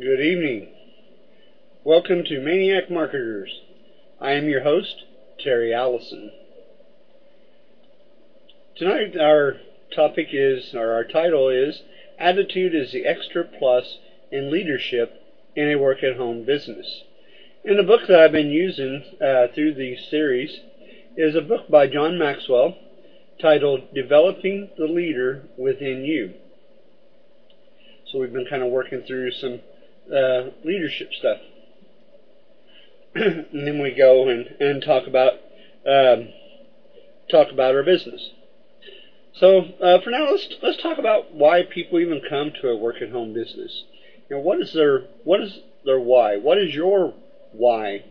Good evening. Welcome to Maniac Marketers. I am your host, Terry Allison. Tonight our topic is, or our title is, Attitude is the Extra Plus in Leadership in a Work at Home Business. And the book that I've been using uh, through the series is a book by John Maxwell titled Developing the Leader Within You. So we've been kind of working through some uh, leadership stuff. and then we go and, and talk about um, talk about our business. So uh, for now, let's let's talk about why people even come to a work at home business. You know, what is their what is their why? What is your why?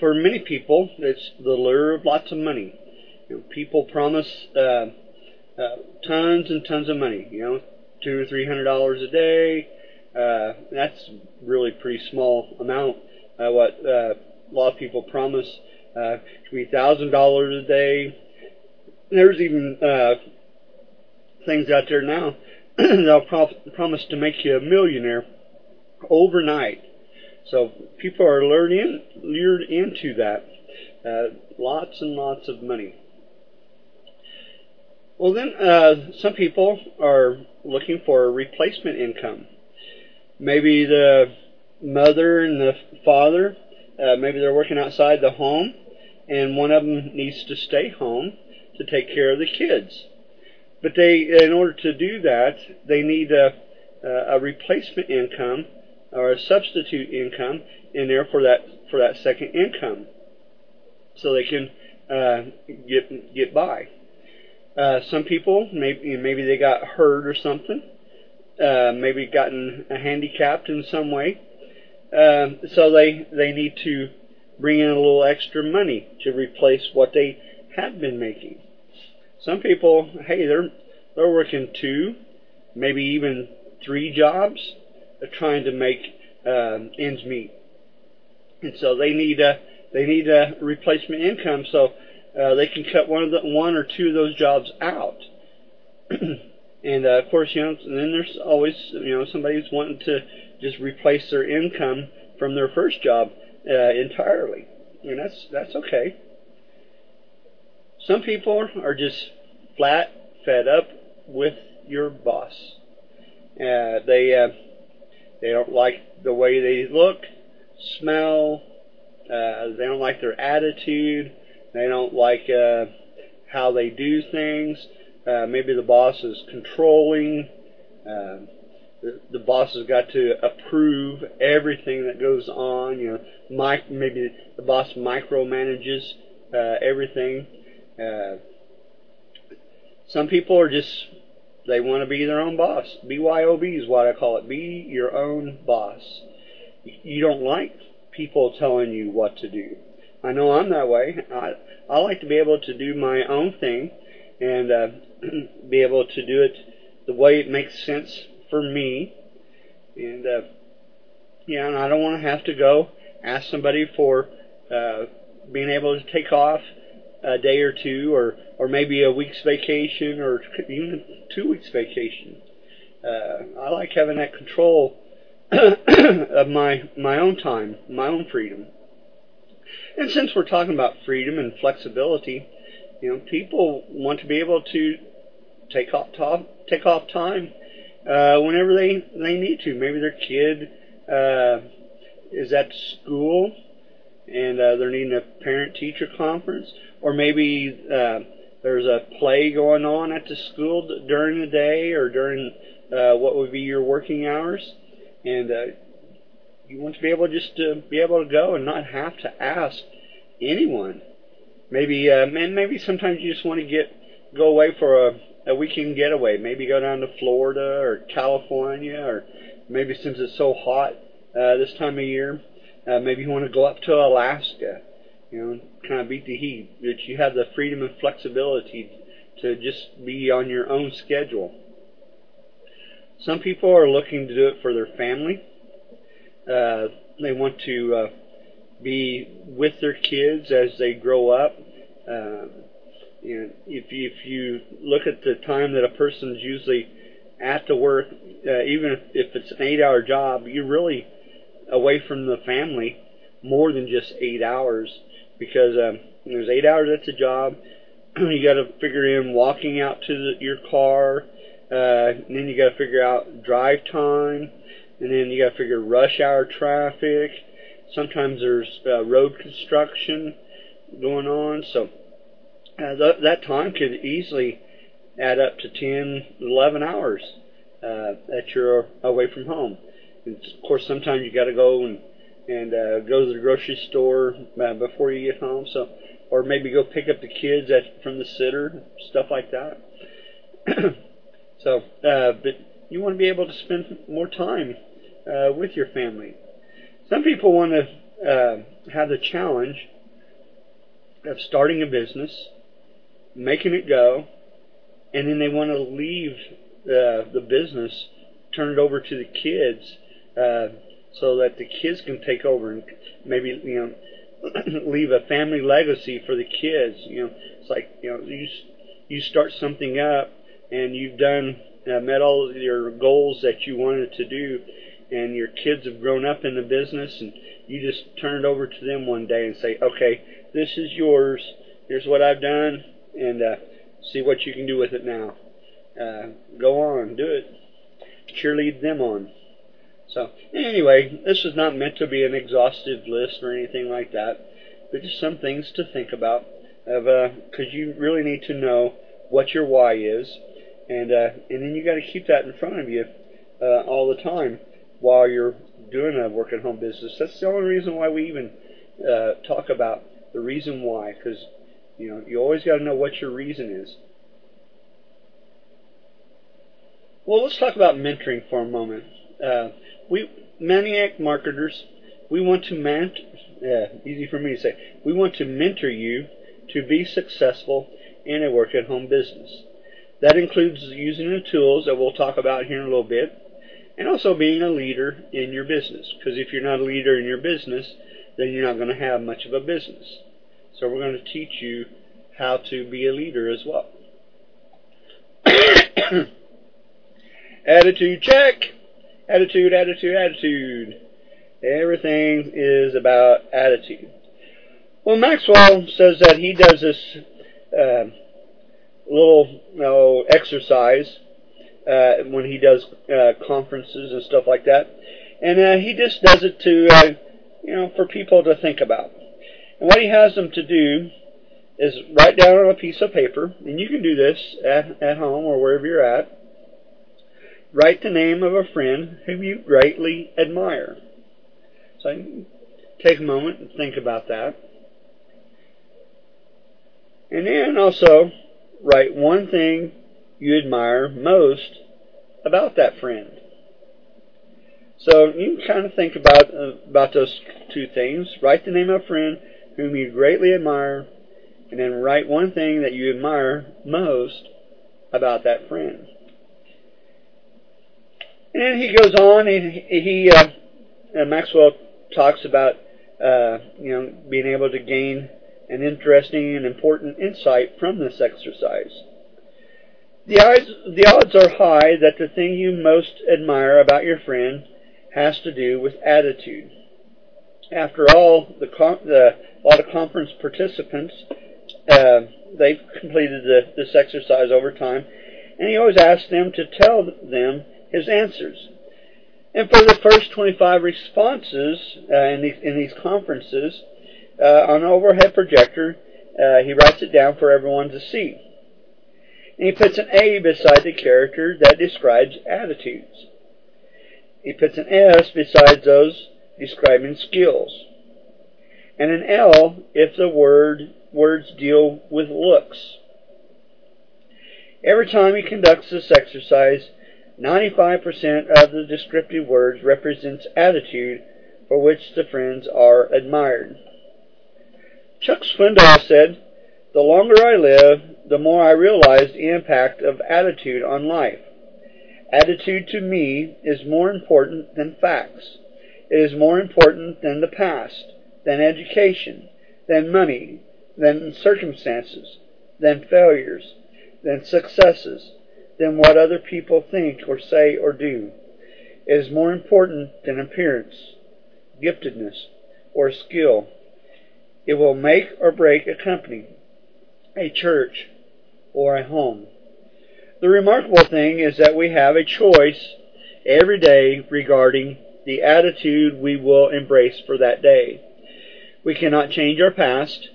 For many people, it's the lure of lots of money. You know, people promise uh, uh, tons and tons of money. You know, two or three hundred dollars a day. Uh, that's really pretty small amount. Uh, what uh, a lot of people promise uh, could be thousand dollars a day. There's even uh, things out there now that'll pro- promise to make you a millionaire overnight. So people are lured lured into that. Uh, lots and lots of money. Well, then uh, some people are looking for a replacement income. Maybe the mother and the father, uh, maybe they're working outside the home, and one of them needs to stay home to take care of the kids. But they, in order to do that, they need a, a replacement income or a substitute income in there for that for that second income, so they can uh, get get by. Uh, some people maybe maybe they got hurt or something, uh, maybe gotten handicapped in some way, um, so they they need to bring in a little extra money to replace what they have been making. Some people, hey, they're they're working two, maybe even three jobs, they're trying to make um, ends meet, and so they need a they need a replacement income so uh, they can cut one of the one or two of those jobs out. and uh, of course, you know, and then there's always you know somebody who's wanting to just replace their income from their first job uh, entirely, and that's that's okay. Some people are just flat fed up with your boss. Uh, they uh, they don't like the way they look, smell. Uh, they don't like their attitude. They don't like uh, how they do things. Uh, maybe the boss is controlling. Uh, the, the boss has got to approve everything that goes on. You know, maybe the boss micromanages uh, everything. Uh, some people are just they want to be their own boss. BYOB is what I call it. Be your own boss. You don't like people telling you what to do. I know I'm that way. I I like to be able to do my own thing and uh, be able to do it the way it makes sense for me. And uh, yeah, and I don't want to have to go ask somebody for uh, being able to take off a day or two, or or maybe a week's vacation, or even two weeks vacation. Uh, I like having that control of my my own time, my own freedom. And since we're talking about freedom and flexibility, you know, people want to be able to take off top, take off time uh, whenever they they need to. Maybe their kid uh, is at school and uh, they're needing a parent-teacher conference, or maybe uh, there's a play going on at the school during the day or during uh, what would be your working hours, and uh, you want to be able just to be able to go and not have to ask anyone. Maybe, uh, and maybe sometimes you just want to get go away for a, a weekend getaway. Maybe go down to Florida or California, or maybe since it's so hot uh, this time of year, uh, maybe you want to go up to Alaska. You know, kind of beat the heat. That you have the freedom and flexibility to just be on your own schedule. Some people are looking to do it for their family. Uh, they want to uh, be with their kids as they grow up. Uh, you know, if if you look at the time that a person's usually at the work, uh, even if, if it's an eight-hour job, you're really away from the family more than just eight hours because um, there's eight hours at the job. you got to figure in walking out to the, your car, uh, and then you got to figure out drive time, and then you got to figure rush hour traffic. Sometimes there's uh, road construction going on, so uh, th- that time could easily add up to 10, 11 hours uh, that you're away from home. And of course, sometimes you got to go and and uh, go to the grocery store uh, before you get home. So, or maybe go pick up the kids at, from the sitter, stuff like that. so, uh, but you want to be able to spend more time uh, with your family. Some people want to uh, have the challenge of starting a business, making it go, and then they want to leave the the business, turn it over to the kids, uh, so that the kids can take over and maybe you know leave a family legacy for the kids. You know, it's like you know you you start something up and you've done uh, met all your goals that you wanted to do, and your kids have grown up in the business, and you just turn it over to them one day and say, okay, this is yours. Here's what I've done, and uh, see what you can do with it now. Uh, go on, do it. Cheerlead them on. So, anyway, this is not meant to be an exhaustive list or anything like that, but just some things to think about. Of because uh, you really need to know what your why is, and uh, and then you got to keep that in front of you uh, all the time while you're doing a work at home business. That's the only reason why we even uh, talk about the reason why, because you know you always got to know what your reason is. Well, let's talk about mentoring for a moment. Uh, we maniac marketers, we want to ment, uh, easy for me to say, we want to mentor you to be successful in a work at home business. That includes using the tools that we'll talk about here in a little bit, and also being a leader in your business. Because if you're not a leader in your business, then you're not going to have much of a business. So we're going to teach you how to be a leader as well. Attitude check. Attitude, attitude, attitude. Everything is about attitude. Well, Maxwell says that he does this uh, little you know, exercise uh, when he does uh, conferences and stuff like that, and uh, he just does it to uh, you know for people to think about. What he has them to do is write down on a piece of paper, and you can do this at, at home or wherever you're at Write the name of a friend whom you greatly admire. So take a moment and think about that. And then also write one thing you admire most about that friend. So you can kind of think about uh, about those two things. Write the name of a friend whom you greatly admire, and then write one thing that you admire most about that friend. And he goes on, and he, uh, uh, Maxwell talks about, uh, you know, being able to gain an interesting and important insight from this exercise. The odds, the odds are high that the thing you most admire about your friend has to do with attitude. After all, the, the a lot of conference participants, uh, they've completed the, this exercise over time, and he always asks them to tell them his answers. And for the first 25 responses uh, in, these, in these conferences, uh, on an overhead projector, uh, he writes it down for everyone to see. And he puts an A beside the character that describes attitudes. He puts an S beside those describing skills. And an L if the word words deal with looks. Every time he conducts this exercise, 95% of the descriptive words represents attitude for which the friends are admired. Chuck Swindoll said, The longer I live, the more I realize the impact of attitude on life. Attitude to me is more important than facts. It is more important than the past, than education, than money, than circumstances, than failures, than successes, than what other people think or say or do. It is more important than appearance, giftedness, or skill. It will make or break a company, a church, or a home. The remarkable thing is that we have a choice every day regarding the attitude we will embrace for that day. We cannot change our past,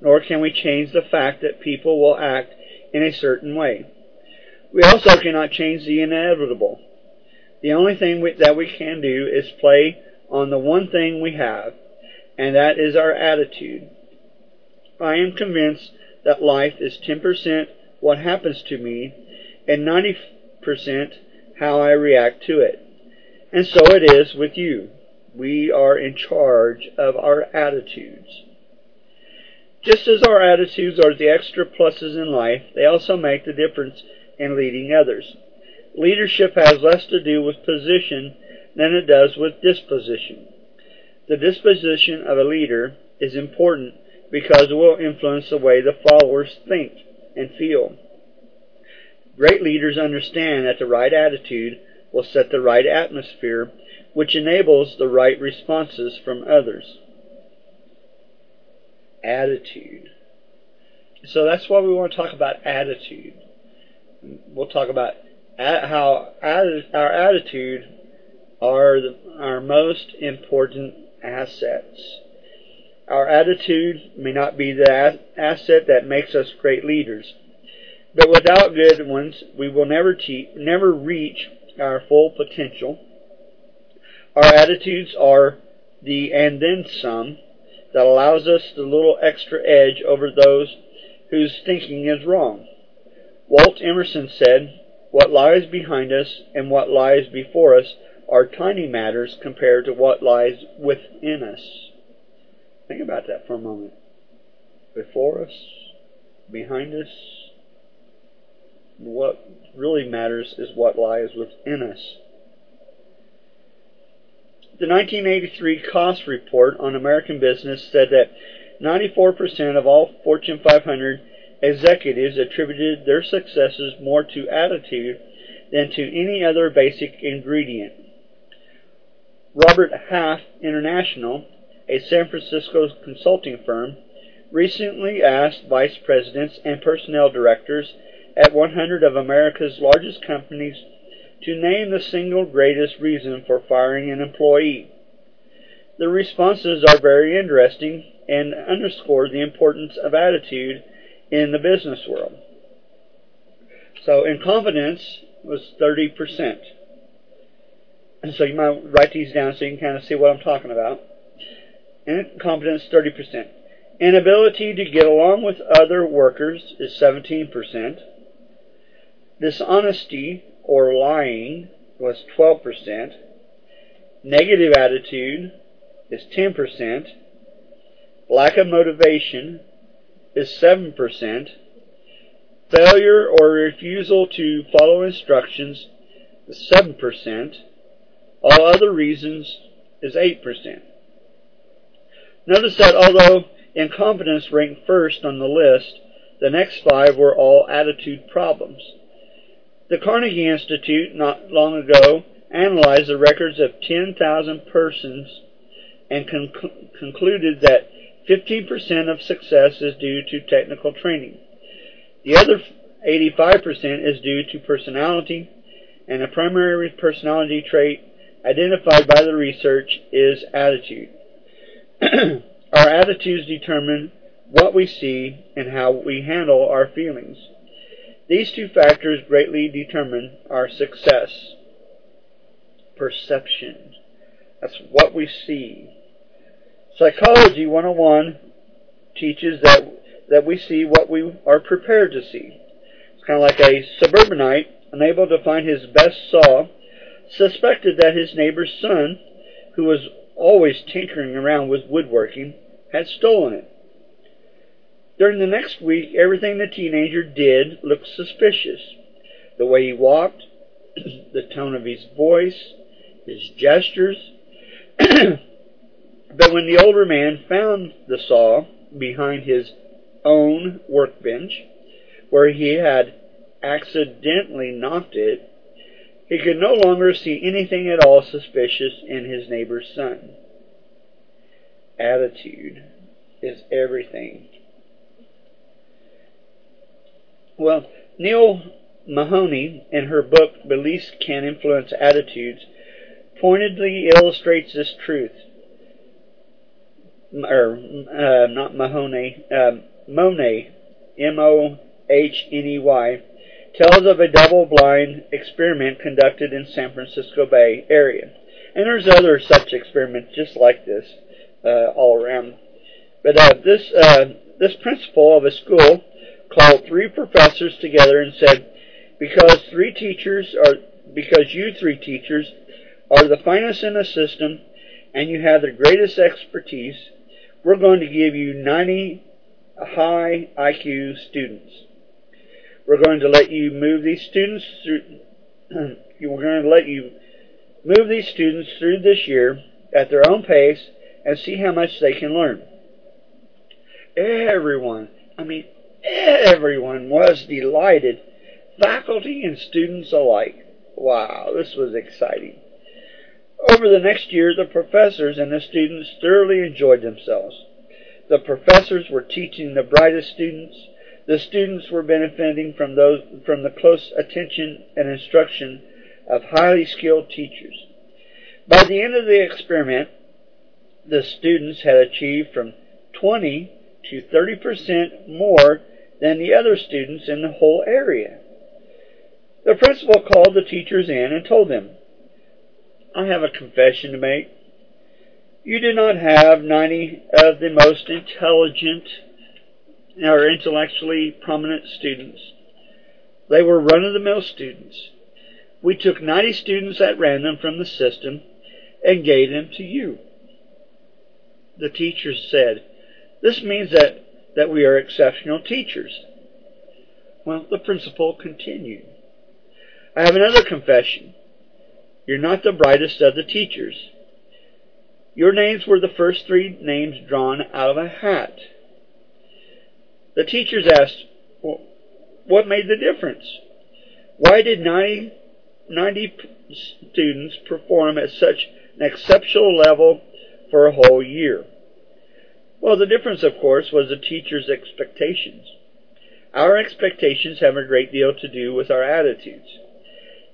nor can we change the fact that people will act in a certain way. We also cannot change the inevitable. The only thing we, that we can do is play on the one thing we have, and that is our attitude. I am convinced that life is 10% what happens to me and 90% how I react to it. And so it is with you. We are in charge of our attitudes. Just as our attitudes are the extra pluses in life, they also make the difference in leading others. Leadership has less to do with position than it does with disposition. The disposition of a leader is important because it will influence the way the followers think and feel. Great leaders understand that the right attitude will set the right atmosphere, which enables the right responses from others. Attitude. So that's why we want to talk about attitude. We'll talk about how our attitude are the, our most important assets. Our attitude may not be the asset that makes us great leaders, but without good ones, we will never, never reach our full potential. Our attitudes are the and then some that allows us the little extra edge over those whose thinking is wrong. Walt Emerson said, What lies behind us and what lies before us are tiny matters compared to what lies within us. Think about that for a moment. Before us, behind us, what really matters is what lies within us. The 1983 cost report on American business said that 94% of all Fortune 500 executives attributed their successes more to attitude than to any other basic ingredient. Robert Half International, a San Francisco consulting firm, recently asked vice presidents and personnel directors at 100 of America's largest companies to name the single greatest reason for firing an employee. The responses are very interesting and underscore the importance of attitude in the business world. So, incompetence was 30%. And so you might write these down so you can kind of see what I'm talking about. Incompetence, 30%. Inability to get along with other workers is 17%. Dishonesty or lying was 12%. Negative attitude is 10%. Lack of motivation is 7%. Failure or refusal to follow instructions is 7%. All other reasons is 8%. Notice that although incompetence ranked first on the list, the next five were all attitude problems. The Carnegie Institute, not long ago, analyzed the records of 10,000 persons and conc- concluded that 15% of success is due to technical training. The other 85% is due to personality, and a primary personality trait identified by the research is attitude. our attitudes determine what we see and how we handle our feelings. These two factors greatly determine our success. Perception. That's what we see. Psychology 101 teaches that, that we see what we are prepared to see. It's kind of like a suburbanite, unable to find his best saw, suspected that his neighbor's son, who was always tinkering around with woodworking, had stolen it. During the next week, everything the teenager did looked suspicious. The way he walked, the tone of his voice, his gestures. but when the older man found the saw behind his own workbench, where he had accidentally knocked it, he could no longer see anything at all suspicious in his neighbor's son. Attitude is everything. Well, Nell Mahoney, in her book Beliefs Can Influence Attitudes, pointedly illustrates this truth. Or, uh, not Mahoney, uh, Mohney, M O H N E Y, tells of a double blind experiment conducted in San Francisco Bay Area. And there's other such experiments just like this uh, all around. But uh, this uh, this principal of a school called three professors together and said, because three teachers are because you three teachers are the finest in the system and you have the greatest expertise, we're going to give you 90 high IQ students. We're going to let you move these students through. we're going to let you move these students through this year at their own pace and see how much they can learn. Everyone, I mean, everyone was delighted, faculty and students alike. Wow, this was exciting. Over the next year, the professors and the students thoroughly enjoyed themselves. The professors were teaching the brightest students. The students were benefiting from those from the close attention and instruction of highly skilled teachers. By the end of the experiment, the students had achieved from 20 to 30% more than the other students in the whole area. The principal called the teachers in and told them, I have a confession to make. You do not have 90 of the most intelligent or intellectually prominent students. They were run of the mill students. We took 90 students at random from the system and gave them to you. The teachers said, This means that, that we are exceptional teachers. Well, the principal continued. I have another confession. You're not the brightest of the teachers. Your names were the first three names drawn out of a hat. The teachers asked, well, What made the difference? Why did 90, 90 students perform at such an exceptional level for a whole year? Well, the difference, of course, was the teacher's expectations. Our expectations have a great deal to do with our attitudes.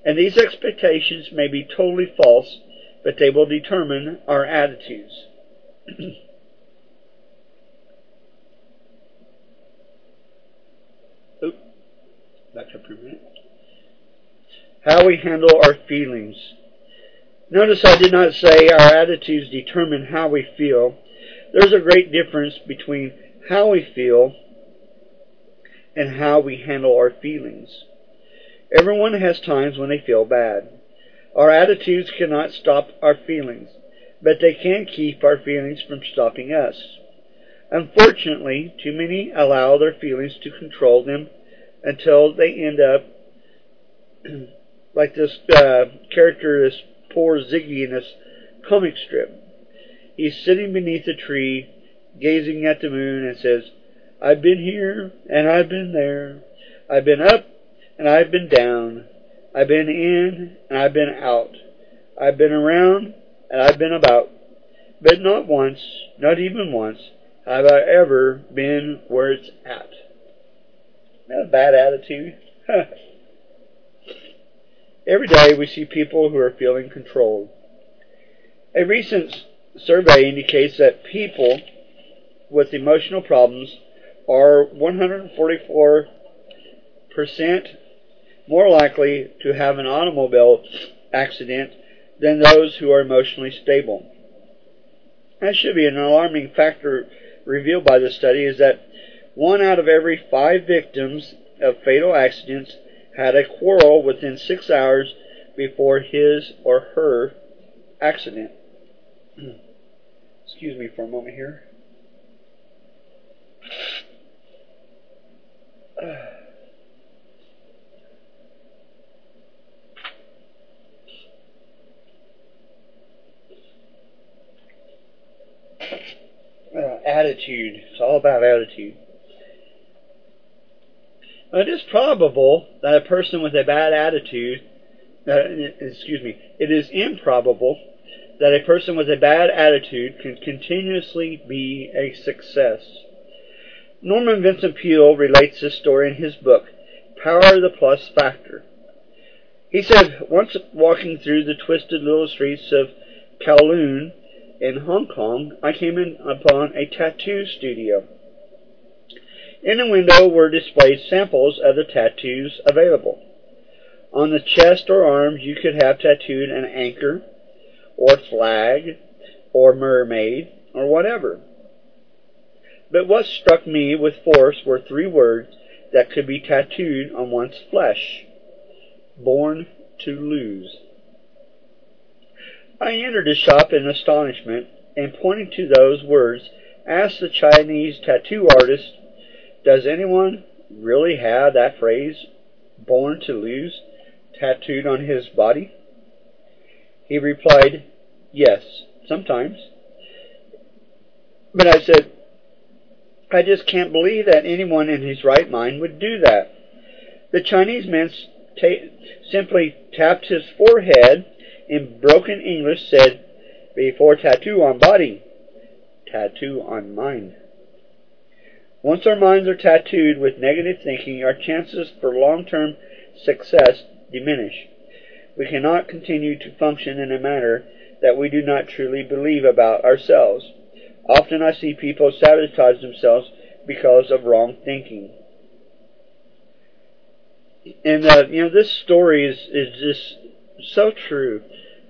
And these expectations may be totally false but they will determine our attitudes. How we handle our feelings. Notice I did not say our attitudes determine how we feel. There's a great difference between how we feel and how we handle our feelings. Everyone has times when they feel bad. Our attitudes cannot stop our feelings, but they can keep our feelings from stopping us. Unfortunately, too many allow their feelings to control them until they end up like this uh, character, this poor Ziggy in this comic strip. He's sitting beneath a tree, gazing at the moon, and says, I've been here and I've been there. I've been up and I've been down. I've been in and I've been out. I've been around and I've been about. But not once, not even once, have I ever been where it's at. Not a bad attitude. Every day we see people who are feeling controlled. A recent survey indicates that people with emotional problems are 144% more likely to have an automobile accident than those who are emotionally stable. That should be an alarming factor revealed by the study is that one out of every five victims of fatal accidents had a quarrel within six hours before his or her accident. Excuse me for a moment here. uh, attitude. It's all about attitude. It is probable that a person with a bad attitude, uh, excuse me, it is improbable that a person with a bad attitude can continuously be a success. Norman Vincent Peale relates this story in his book, Power of the Plus Factor. He said, once walking through the twisted little streets of Kowloon in Hong Kong, I came in upon a tattoo studio. In the window were displayed samples of the tattoos available. On the chest or arms, you could have tattooed an anchor, or flag, or mermaid, or whatever. But what struck me with force were three words that could be tattooed on one's flesh born to lose. I entered the shop in astonishment and pointing to those words asked the Chinese tattoo artist, Does anyone really have that phrase, born to lose, tattooed on his body? He replied, Yes, sometimes. But I said, I just can't believe that anyone in his right mind would do that. The Chinese man simply tapped his forehead in broken English, said, Before tattoo on body, tattoo on mind. Once our minds are tattooed with negative thinking, our chances for long term success diminish. We cannot continue to function in a manner that we do not truly believe about ourselves. Often I see people sabotage themselves because of wrong thinking. And uh, you know this story is is just so true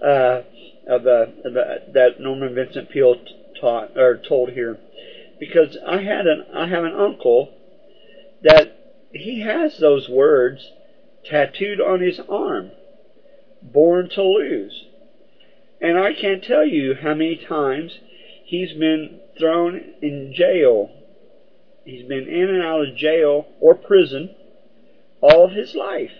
uh, of, uh, of uh, that Norman Vincent Peale taught or told here, because I had an I have an uncle that he has those words tattooed on his arm, born to lose, and I can't tell you how many times he's been thrown in jail. He's been in and out of jail or prison all of his life,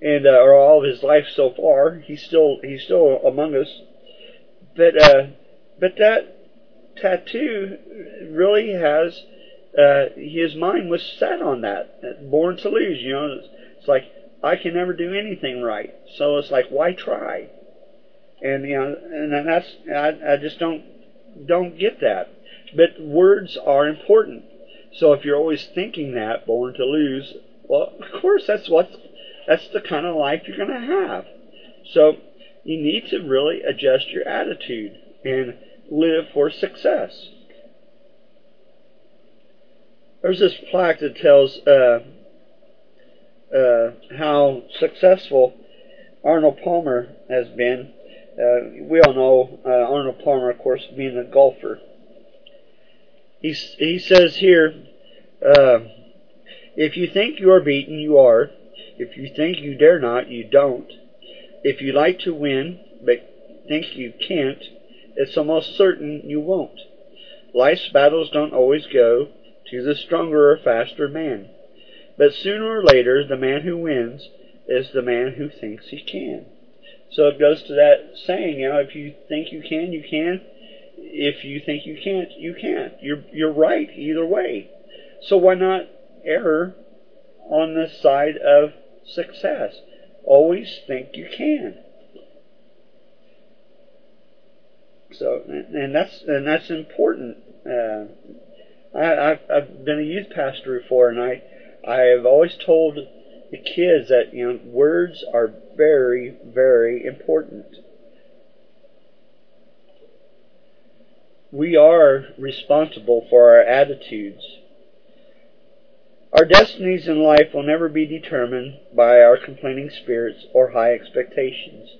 and uh, or all of his life so far. He's still he's still among us, but uh, but that tattoo really has uh, his mind was set on that, born to lose. You know, it's like I can never do anything right, so it's like why try? And you know, and that's I, I just don't don't get that. But words are important. So if you're always thinking that, born to lose, well, of course, that's what that's the kind of life you're going to have. So you need to really adjust your attitude and live for success. There's this plaque that tells uh, uh, how successful Arnold Palmer has been. Uh, we all know uh, Arnold Palmer, of course, being a golfer. He, he says here, uh, if you think you are beaten, you are. If you think you dare not, you don't. If you like to win, but think you can't, it's almost certain you won't. Life's battles don't always go to the stronger or faster man. But sooner or later, the man who wins is the man who thinks he can. So it goes to that saying, you know, if you think you can, you can. If you think you can't, you can't. You're you're right either way. So why not err on the side of success. Always think you can. So, and that's and that's important. Uh, I, I've, I've been a youth pastor before, and I I have always told the kids that you know words are very very important. We are responsible for our attitudes. Our destinies in life will never be determined by our complaining spirits or high expectations.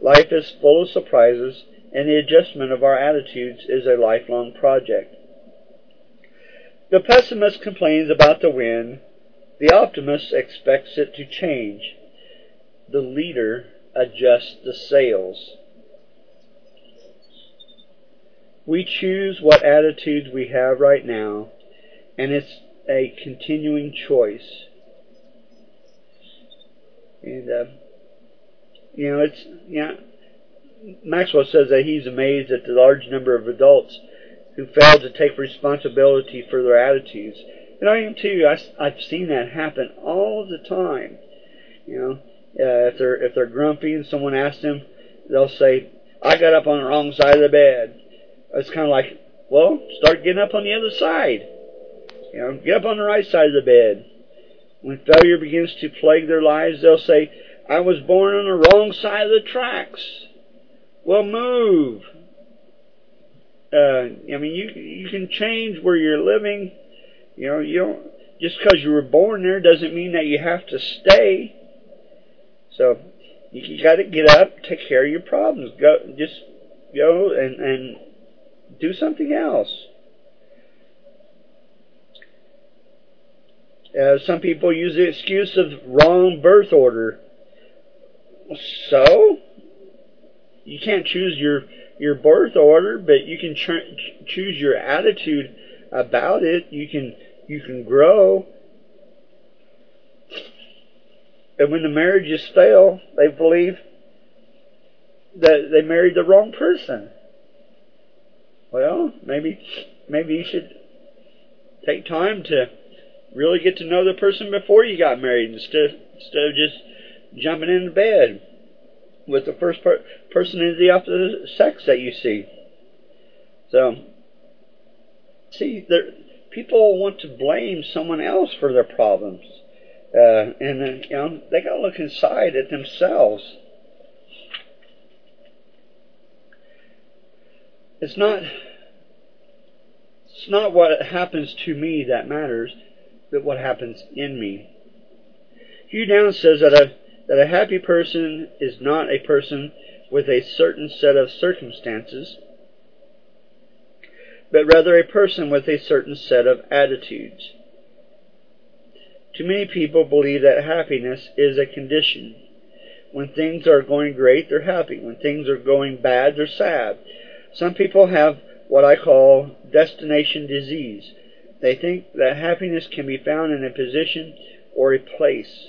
Life is full of surprises, and the adjustment of our attitudes is a lifelong project. The pessimist complains about the wind, the optimist expects it to change. The leader adjusts the sails. We choose what attitudes we have right now, and it's a continuing choice. And, uh, you know, it's, know, Maxwell says that he's amazed at the large number of adults who fail to take responsibility for their attitudes And I am too. I, I've seen that happen all the time. You know, uh, if they're if they're grumpy and someone asks them, they'll say, "I got up on the wrong side of the bed." It's kind of like, well, start getting up on the other side. You know, get up on the right side of the bed. When failure begins to plague their lives, they'll say, "I was born on the wrong side of the tracks." Well, move. Uh, I mean, you you can change where you're living. You know, you don't just because you were born there doesn't mean that you have to stay. So you, you got to get up, take care of your problems. Go, just go and and do something else. Uh, some people use the excuse of wrong birth order. So you can't choose your your birth order, but you can ch- choose your attitude about it. You can you can grow. And when the marriages fail, they believe that they married the wrong person. Well, maybe maybe you should take time to really get to know the person before you got married instead instead of just jumping into bed with the first per- person of the sex that you see. So, see, there, people want to blame someone else for their problems, uh, and uh, you know they got to look inside at themselves. It's not. It's not what happens to me that matters, but what happens in me. Hugh Downs says that a that a happy person is not a person with a certain set of circumstances, but rather a person with a certain set of attitudes. Too many people believe that happiness is a condition. When things are going great, they're happy. When things are going bad, they're sad. Some people have what I call destination disease. They think that happiness can be found in a position or a place.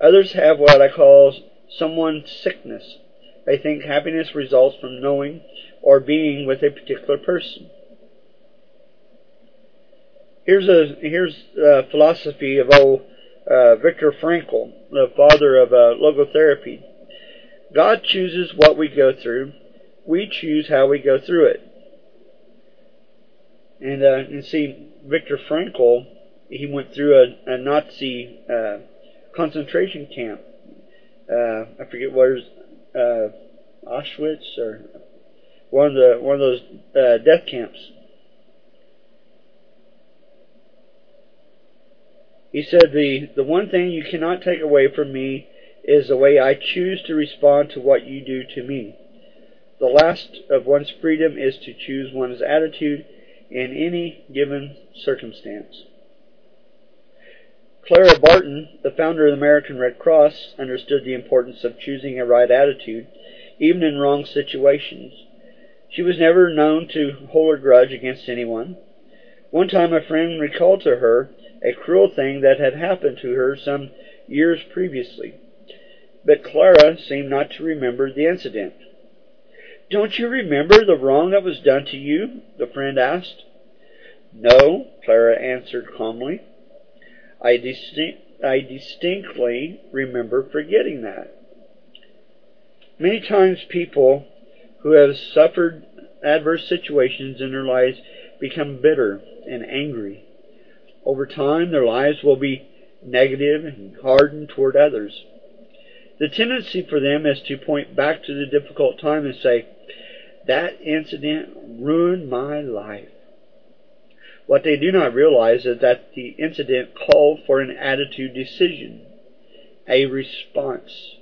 Others have what I call someone's sickness. They think happiness results from knowing or being with a particular person. Here's a here's a philosophy of old uh, Viktor Frankl, the father of uh, logotherapy. God chooses what we go through. We choose how we go through it. And uh, you see, Viktor Frankl, he went through a, a Nazi uh, concentration camp. Uh, I forget was, uh, Auschwitz or one of the one of those uh, death camps. He said the the one thing you cannot take away from me is the way I choose to respond to what you do to me. The last of one's freedom is to choose one's attitude in any given circumstance. Clara Barton, the founder of the American Red Cross, understood the importance of choosing a right attitude, even in wrong situations. She was never known to hold a grudge against anyone. One time a friend recalled to her a cruel thing that had happened to her some years previously. But Clara seemed not to remember the incident. Don't you remember the wrong that was done to you? the friend asked. No, Clara answered calmly. I, distinct, I distinctly remember forgetting that. Many times people who have suffered adverse situations in their lives become bitter and angry. Over time, their lives will be negative and hardened toward others. The tendency for them is to point back to the difficult time and say, That incident ruined my life. What they do not realize is that the incident called for an attitude decision, a response.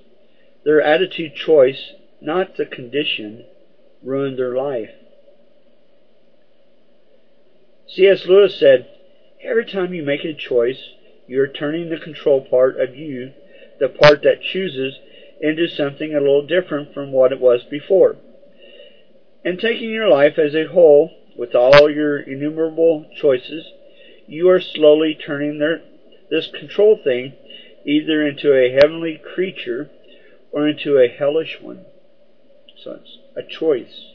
Their attitude choice, not the condition, ruined their life. C.S. Lewis said, Every time you make a choice, you are turning the control part of you, the part that chooses, into something a little different from what it was before. And taking your life as a whole, with all your innumerable choices, you are slowly turning their, this control thing either into a heavenly creature or into a hellish one. So it's a choice.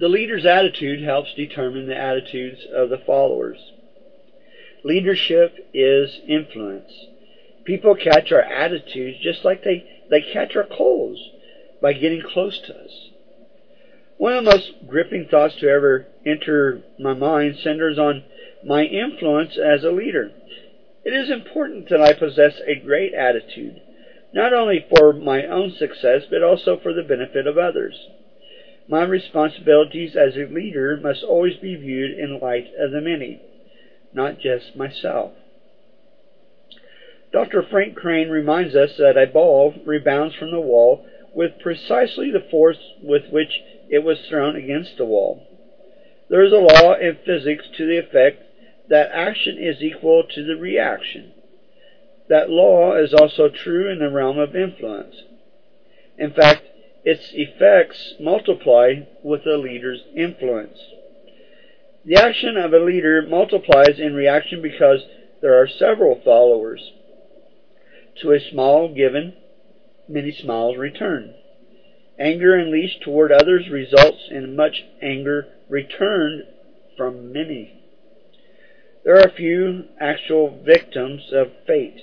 The leader's attitude helps determine the attitudes of the followers. Leadership is influence. People catch our attitudes just like they, they catch our colds by getting close to us. One of the most gripping thoughts to ever enter my mind centers on my influence as a leader. It is important that I possess a great attitude, not only for my own success, but also for the benefit of others. My responsibilities as a leader must always be viewed in light of the many, not just myself. Dr. Frank Crane reminds us that a ball rebounds from the wall with precisely the force with which it was thrown against the wall. There is a law in physics to the effect that action is equal to the reaction. That law is also true in the realm of influence. In fact, its effects multiply with a leader's influence. The action of a leader multiplies in reaction because there are several followers. To a small given, many smiles return. Anger unleashed toward others results in much anger returned from many. There are few actual victims of fate.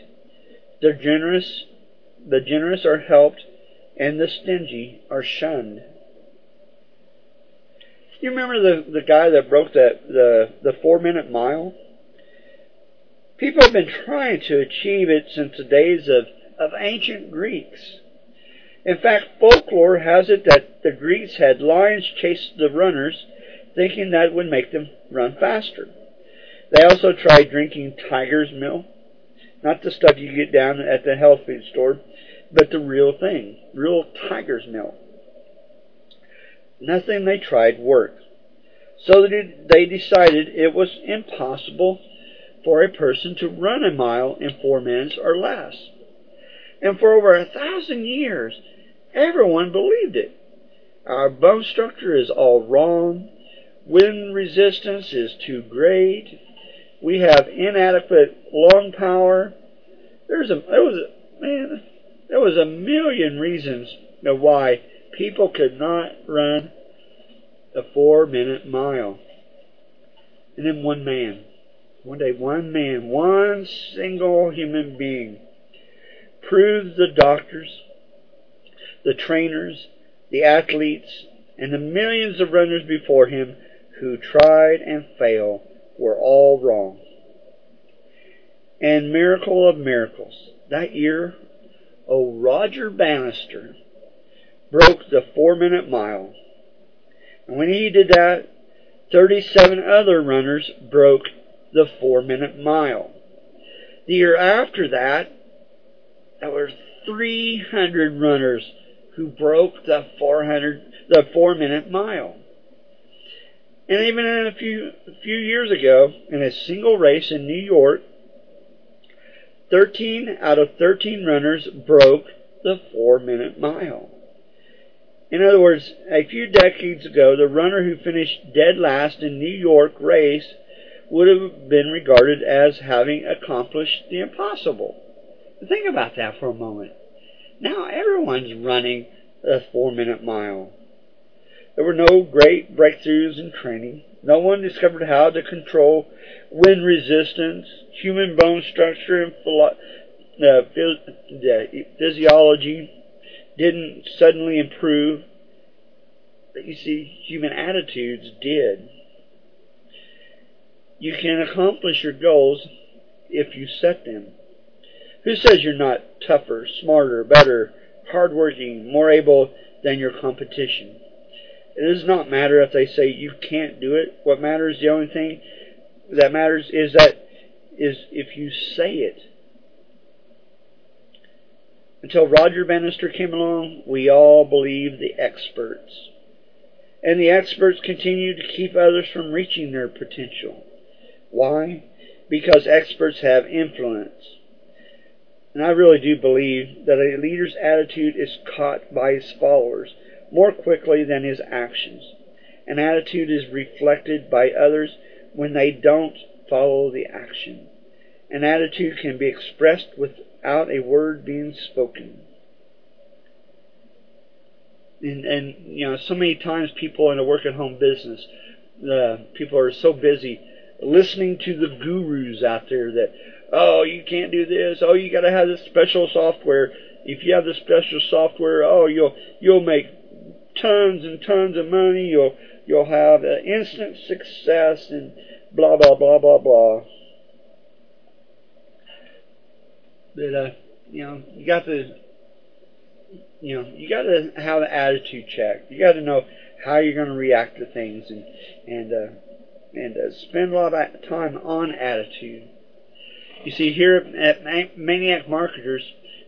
The generous, the generous are helped, and the stingy are shunned. You remember the, the guy that broke that the, the four minute mile? People have been trying to achieve it since the days of, of ancient Greeks. In fact, folklore has it that the Greeks had lions chase the runners, thinking that would make them run faster. They also tried drinking tiger's milk, not the stuff you get down at the health food store, but the real thing, real tiger's milk. Nothing they tried worked. So they decided it was impossible for a person to run a mile in four minutes or less. And for over a thousand years, everyone believed it. Our bone structure is all wrong. Wind resistance is too great. We have inadequate lung power. There's a there was a man there was a million reasons of why people could not run a four minute mile. And then one man, one day one man, one single human being proved the doctors, the trainers, the athletes, and the millions of runners before him who tried and failed were all wrong. And miracle of miracles, that year, oh, Roger Bannister broke the four minute mile. And when he did that, 37 other runners broke the four minute mile. The year after that, there were 300 runners who broke the 400, the four minute mile. And even in a few, few years ago, in a single race in New York, 13 out of 13 runners broke the four minute mile. In other words, a few decades ago, the runner who finished dead last in New York race would have been regarded as having accomplished the impossible. Think about that for a moment. Now everyone's running a four minute mile. There were no great breakthroughs in training. No one discovered how to control wind resistance, human bone structure, and philo- uh, phys- physiology didn't suddenly improve. But you see, human attitudes did. You can accomplish your goals if you set them. Who says you're not tougher, smarter, better, hardworking, more able than your competition? It does not matter if they say you can't do it. What matters, the only thing that matters is that is if you say it. Until Roger Bannister came along, we all believed the experts. And the experts continue to keep others from reaching their potential. Why? Because experts have influence. And I really do believe that a leader's attitude is caught by his followers more quickly than his actions. An attitude is reflected by others when they don't follow the action. An attitude can be expressed without a word being spoken. and, and you know, so many times people in a work at home business, uh, people are so busy listening to the gurus out there that, oh, you can't do this. Oh, you got to have this special software. If you have the special software, oh, you'll you'll make tons and tons of money. You'll you'll have instant success and blah blah blah blah blah. But uh, you know, you got to you know, you got to have an attitude check. You got to know how you're going to react to things and and uh, and uh, spend a lot of time on attitude. You see, here at Maniac Marketers,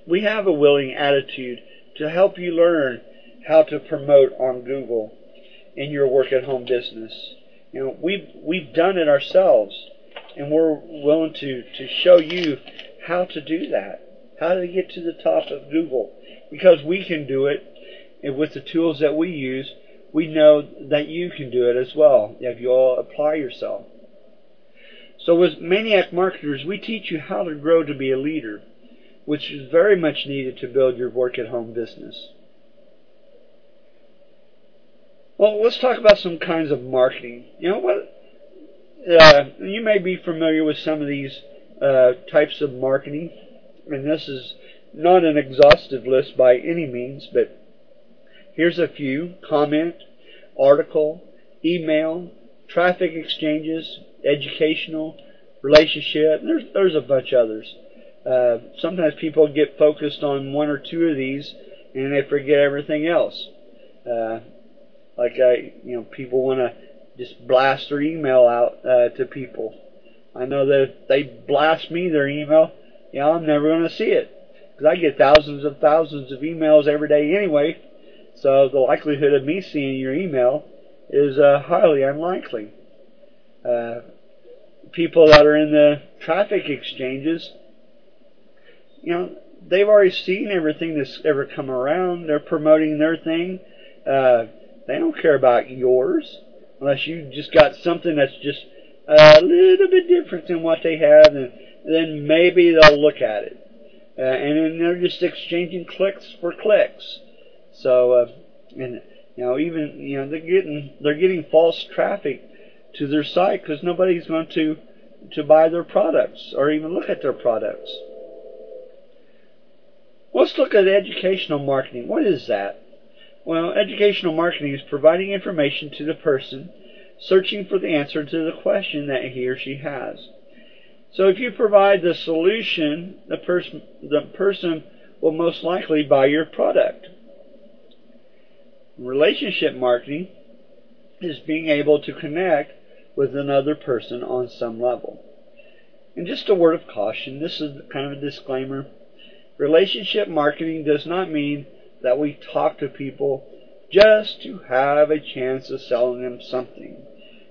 we have a willing attitude to help you learn how to promote on Google in your work at home business. You know, we've we've done it ourselves, and we're willing to to show you how to do that, how to get to the top of Google because we can do it and with the tools that we use, we know that you can do it as well if you all apply yourself. So with Maniac Marketers, we teach you how to grow to be a leader, which is very much needed to build your work at home business. Well, let's talk about some kinds of marketing. You know what? Uh, you may be familiar with some of these uh, types of marketing, and this is not an exhaustive list by any means, but here's a few comment, article, email, traffic exchanges, educational, relationship. There's there's a bunch of others. Uh, sometimes people get focused on one or two of these and they forget everything else. Uh, like I, you know, people want to just blast their email out uh, to people. I know that if they blast me their email, you know, I'm never going to see it because I get thousands of thousands of emails every day anyway. So the likelihood of me seeing your email is uh, highly unlikely. Uh, people that are in the traffic exchanges, you know, they've already seen everything that's ever come around. They're promoting their thing. Uh, they don't care about yours unless you just got something that's just a little bit different than what they have, and then maybe they'll look at it uh, and then they're just exchanging clicks for clicks. So, uh, and you know, even you know, they're getting they're getting false traffic to their site because nobody's going to to buy their products or even look at their products. Let's look at educational marketing. What is that? Well, educational marketing is providing information to the person searching for the answer to the question that he or she has. So if you provide the solution, the person the person will most likely buy your product. Relationship marketing is being able to connect with another person on some level. And just a word of caution, this is kind of a disclaimer. Relationship marketing does not mean that we talk to people just to have a chance of selling them something.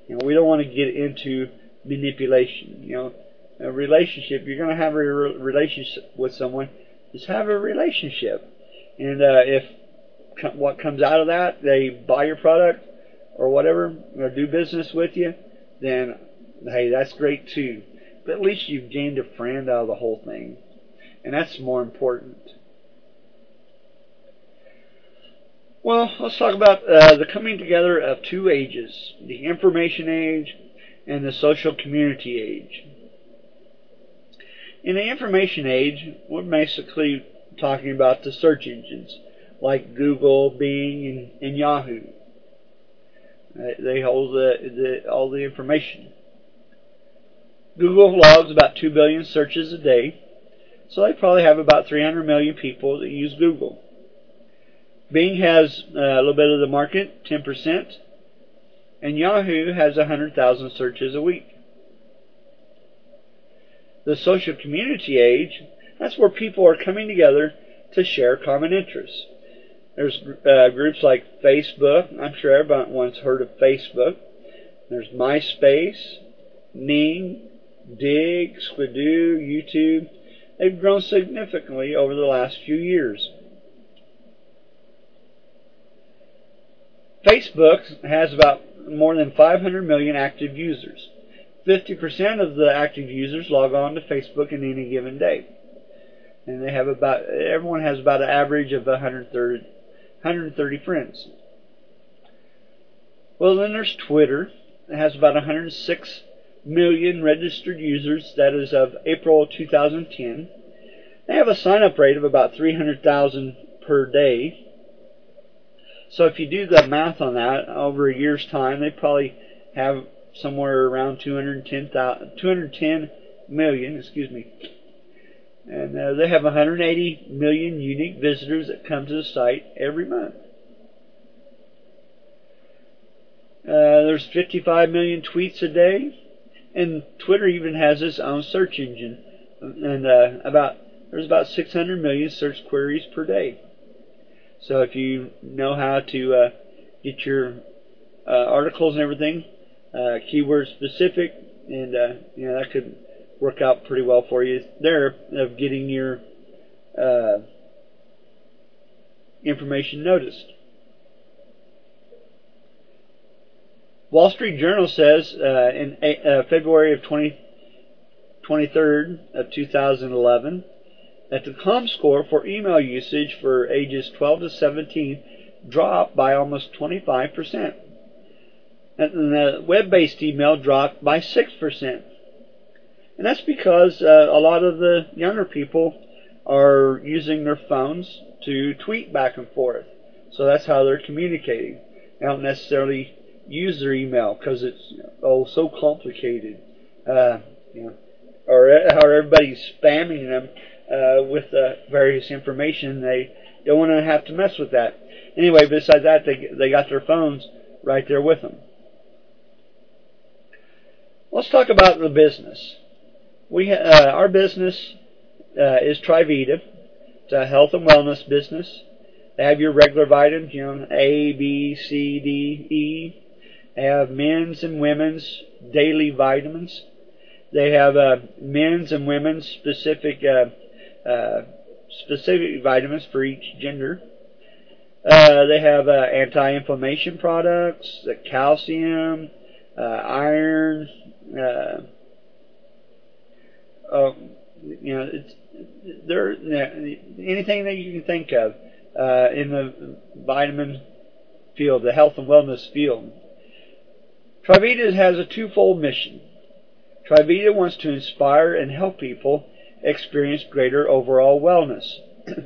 You know, we don't want to get into manipulation. You know, a relationship, you're going to have a re- relationship with someone, just have a relationship. And uh, if what comes out of that, they buy your product or whatever, or do business with you, then hey, that's great too. But at least you've gained a friend out of the whole thing. And that's more important. Well, let's talk about uh, the coming together of two ages the information age and the social community age. In the information age, we're basically talking about the search engines like Google, Bing, and, and Yahoo. They hold the, the, all the information. Google logs about 2 billion searches a day, so they probably have about 300 million people that use Google. Bing has uh, a little bit of the market, 10%, and Yahoo has 100,000 searches a week the social community age, that's where people are coming together to share common interests. There's uh, groups like Facebook. I'm sure everyone's heard of Facebook. There's MySpace, Ning, Digg, Squidoo, YouTube. They've grown significantly over the last few years. Facebook has about more than 500 million active users. 50% of the active users log on to Facebook in any given day. And they have about, everyone has about an average of 130, 130 friends. Well, then there's Twitter. It has about 106 million registered users. That is of April 2010. They have a sign up rate of about 300,000 per day. So if you do the math on that over a year's time, they probably have somewhere around 210, 210 million, excuse me. And uh, they have 180 million unique visitors that come to the site every month. Uh, there's 55 million tweets a day, and Twitter even has its own search engine, and uh, about there's about 600 million search queries per day. So if you know how to uh, get your uh, articles and everything uh, keyword specific, and uh, you know that could work out pretty well for you there of getting your uh, information noticed. Wall Street Journal says uh, in uh, February of 20, 23rd of 2011 that the ComScore for email usage for ages 12 to 17 dropped by almost 25%. And the web-based email dropped by 6%. And that's because uh, a lot of the younger people are using their phones to tweet back and forth. So that's how they're communicating. They don't necessarily use their email because it's oh so complicated. Uh, you know, or how everybody's spamming them uh, with uh, various information. They don't want to have to mess with that. Anyway, besides that, they they got their phones right there with them. Let's talk about the business. We uh, our business uh, is Trivita. It's a health and wellness business. They have your regular vitamins, you know, A, B, C, D, E. They have men's and women's daily vitamins. They have uh, men's and women's specific uh, uh, specific vitamins for each gender. Uh, they have uh, anti-inflammation products, the calcium, uh, iron. Uh, you know, it's there. anything that you can think of uh, in the vitamin field, the health and wellness field. Trivita has a twofold mission. Trivita wants to inspire and help people experience greater overall wellness.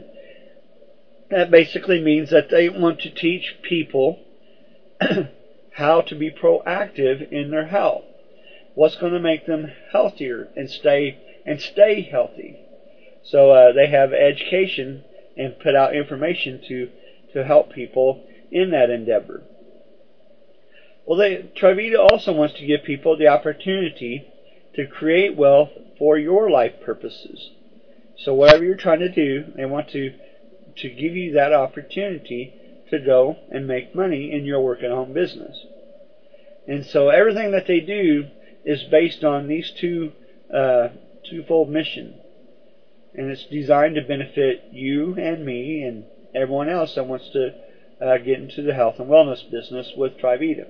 that basically means that they want to teach people how to be proactive in their health. What's going to make them healthier and stay and stay healthy. So uh, they have education and put out information to to help people in that endeavor. Well, they, Trivita also wants to give people the opportunity to create wealth for your life purposes. So whatever you're trying to do, they want to to give you that opportunity to go and make money in your work at home business. And so everything that they do is based on these two uh, twofold mission, and it's designed to benefit you and me and everyone else that wants to uh, get into the health and wellness business with Trivita.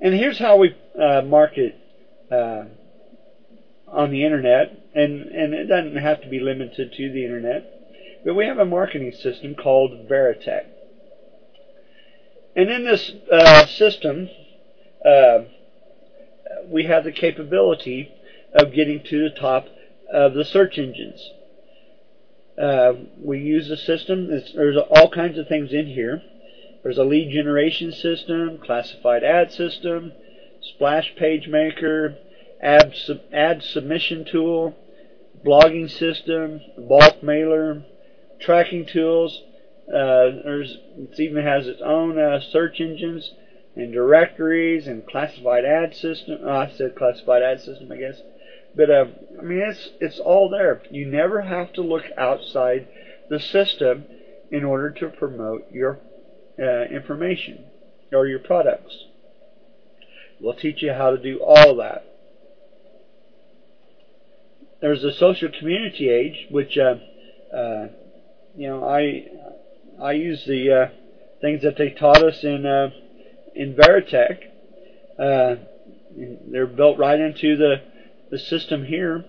And here's how we uh, market uh, on the internet, and, and it doesn't have to be limited to the internet, but we have a marketing system called Veretekk. And in this uh, system, uh, we have the capability of getting to the top of the search engines. Uh, we use the system. there's all kinds of things in here. There's a lead generation system, classified ad system, splash page maker, ad, sub, ad submission tool, blogging system, bulk mailer, tracking tools. Uh, there's it even has its own uh, search engines and directories and classified ad system. Oh, I said classified ad system, I guess. But uh, I mean, it's it's all there. You never have to look outside the system in order to promote your uh, information or your products. We'll teach you how to do all that. There's the social community age, which uh, uh, you know I I use the uh, things that they taught us in uh, in Veretekk. Uh, they're built right into the the system here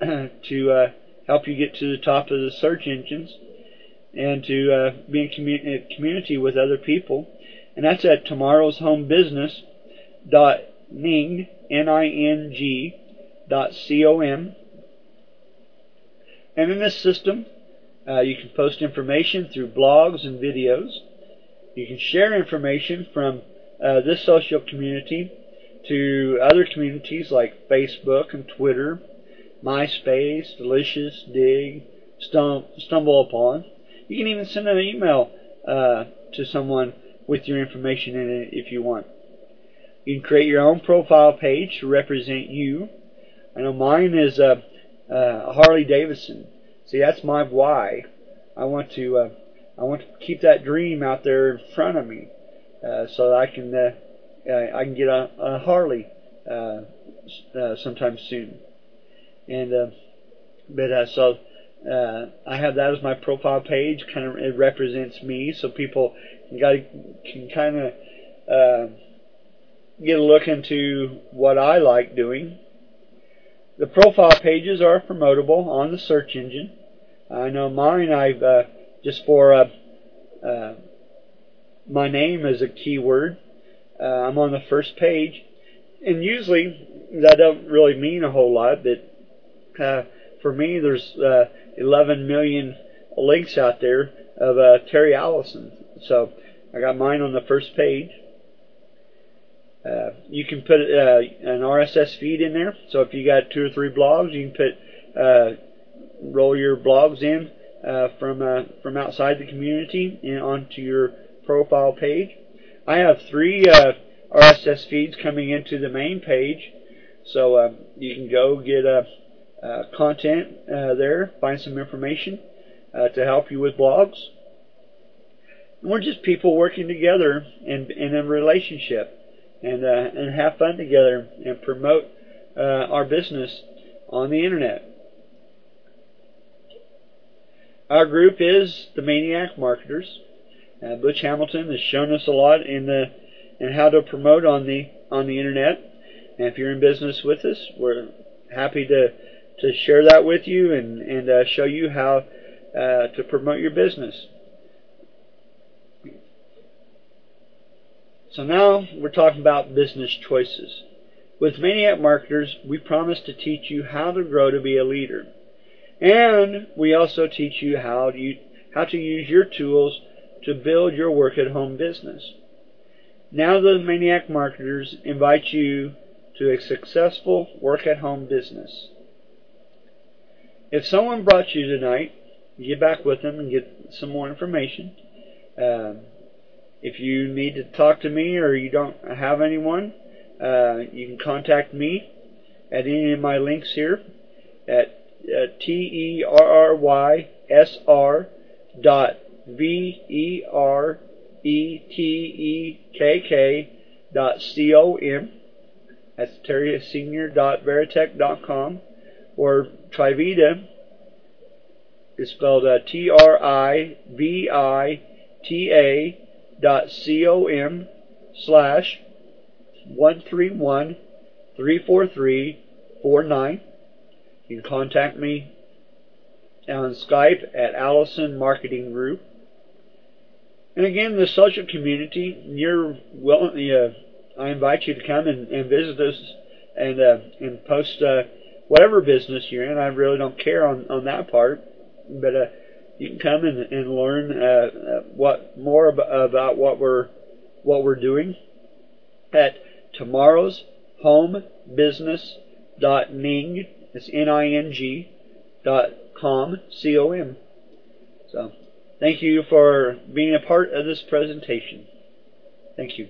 to uh, help you get to the top of the search engines. and to uh, be in commu- community with other people. And that's at tomorrow's tomorrowshomebusiness.ning, N-I-N-G, N I N G dot C-O-M. And in this system, uh, you can post information through blogs and videos. You can share information from uh, this social community to other communities like Facebook and Twitter, MySpace, Delicious, Digg, Stum- Stumble Upon. You can even send an email uh, to someone with your information in it if you want. You can create your own profile page to represent you. I know mine is a, a Harley Davidson. See, that's my why. I want to uh, I want to keep that dream out there in front of me, uh, so that I can uh, uh, I can get a, a Harley uh, uh, sometime soon. And uh, but uh, so uh, I have that as my profile page. Kind of it represents me, so people can, can kind of uh, get a look into what I like doing. The profile pages are promotable on the search engine. I know mine. I've uh, just for uh, uh, my name as a keyword. Uh, I'm on the first page, and usually that don't really mean a whole lot. But uh, for me, there's uh, 11 million links out there of uh, Terry Allison. So I got mine on the first page. Uh, you can put uh, an RSS feed in there. So if you got two or three blogs, you can put uh, roll your blogs in uh, from uh, from outside the community and onto your profile page. I have three uh, RSS feeds coming into the main page, so uh, you can go get uh, uh, content uh, there, find some information uh, to help you with blogs. And we're just people working together in, in a relationship and uh, and have fun together and promote our business on the internet. Our group is the Maniac Marketers. Uh, Butch Hamilton has shown us a lot in the in how to promote on the on the internet. And if you're in business with us, we're happy to to share that with you and and uh, show you how uh, to promote your business. So now we're talking about business choices. With Maniac Marketers, we promise to teach you how to grow to be a leader. And we also teach you how to, how to use your tools to build your work at home business. Now the Maniac Marketers invite you to a successful work at home business. If someone brought you tonight, get back with them and get some more information. Um, if you need to talk to me or you don't have anyone, uh, you can contact me at any of my links here at uh, T E R R Y S R dot V E R E T E K K dot C O M. That's com. Or Trivita is spelled uh, T R I V I T A dot com slash one three one three four three four nine. You can contact me on Skype at Allison Marketing Group. And again, the social community, you're well. Uh, I invite you to come and, and visit us and uh, and post uh, whatever business you're in. I really don't care on, on that part, but uh, you can come and, and learn uh, uh what more ab- about what we're what we're doing at tomorrow's home business dot ning it's N-I-N-G dot com, C-O-M. So, thank you for being a part of this presentation. Thank you.